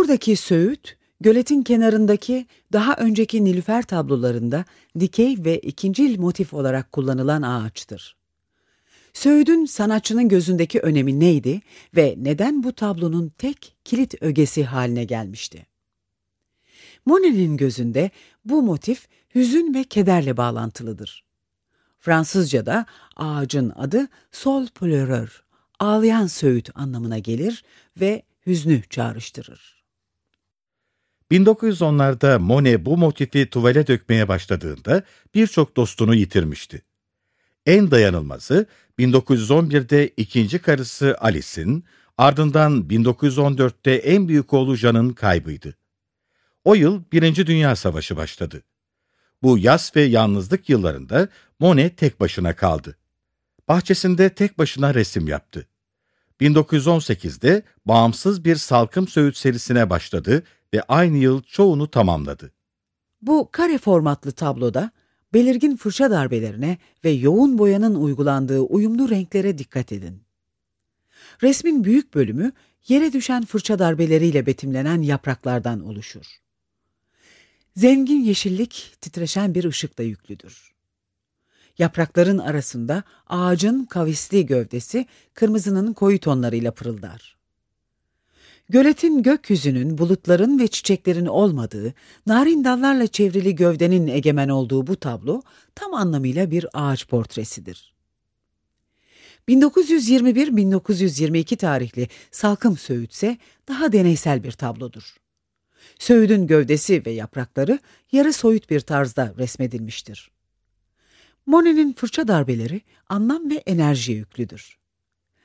Buradaki söğüt, göletin kenarındaki daha önceki Nilüfer tablolarında dikey ve ikincil motif olarak kullanılan ağaçtır. Söğüdün sanatçının gözündeki önemi neydi ve neden bu tablonun tek kilit ögesi haline gelmişti? Monet'in gözünde bu motif hüzün ve kederle bağlantılıdır. Fransızca'da ağacın adı sol pleureur, ağlayan söğüt anlamına gelir ve hüznü çağrıştırır. 1910'larda Monet bu motifi tuvale dökmeye başladığında birçok dostunu yitirmişti. En dayanılmazı 1911'de ikinci karısı Alice'in, ardından 1914'te en büyük oğlu Jean'ın kaybıydı. O yıl Birinci Dünya Savaşı başladı. Bu yaz ve yalnızlık yıllarında Monet tek başına kaldı. Bahçesinde tek başına resim yaptı. 1918'de bağımsız bir salkım söğüt serisine başladı ve aynı yıl çoğunu tamamladı. Bu kare formatlı tabloda belirgin fırça darbelerine ve yoğun boyanın uygulandığı uyumlu renklere dikkat edin. Resmin büyük bölümü yere düşen fırça darbeleriyle betimlenen yapraklardan oluşur. Zengin yeşillik titreşen bir ışıkla yüklüdür. Yaprakların arasında ağacın kavisli gövdesi kırmızının koyu tonlarıyla pırıldar. Göletin gökyüzünün, bulutların ve çiçeklerin olmadığı, narin dallarla çevrili gövdenin egemen olduğu bu tablo tam anlamıyla bir ağaç portresidir. 1921-1922 tarihli Salkım Söğüt ise daha deneysel bir tablodur. Söğüdün gövdesi ve yaprakları yarı soyut bir tarzda resmedilmiştir. Monet'in fırça darbeleri anlam ve enerji yüklüdür.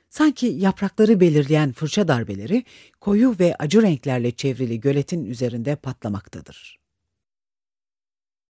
Sanki yaprakları belirleyen fırça darbeleri koyu ve acı renklerle çevrili göletin üzerinde patlamaktadır.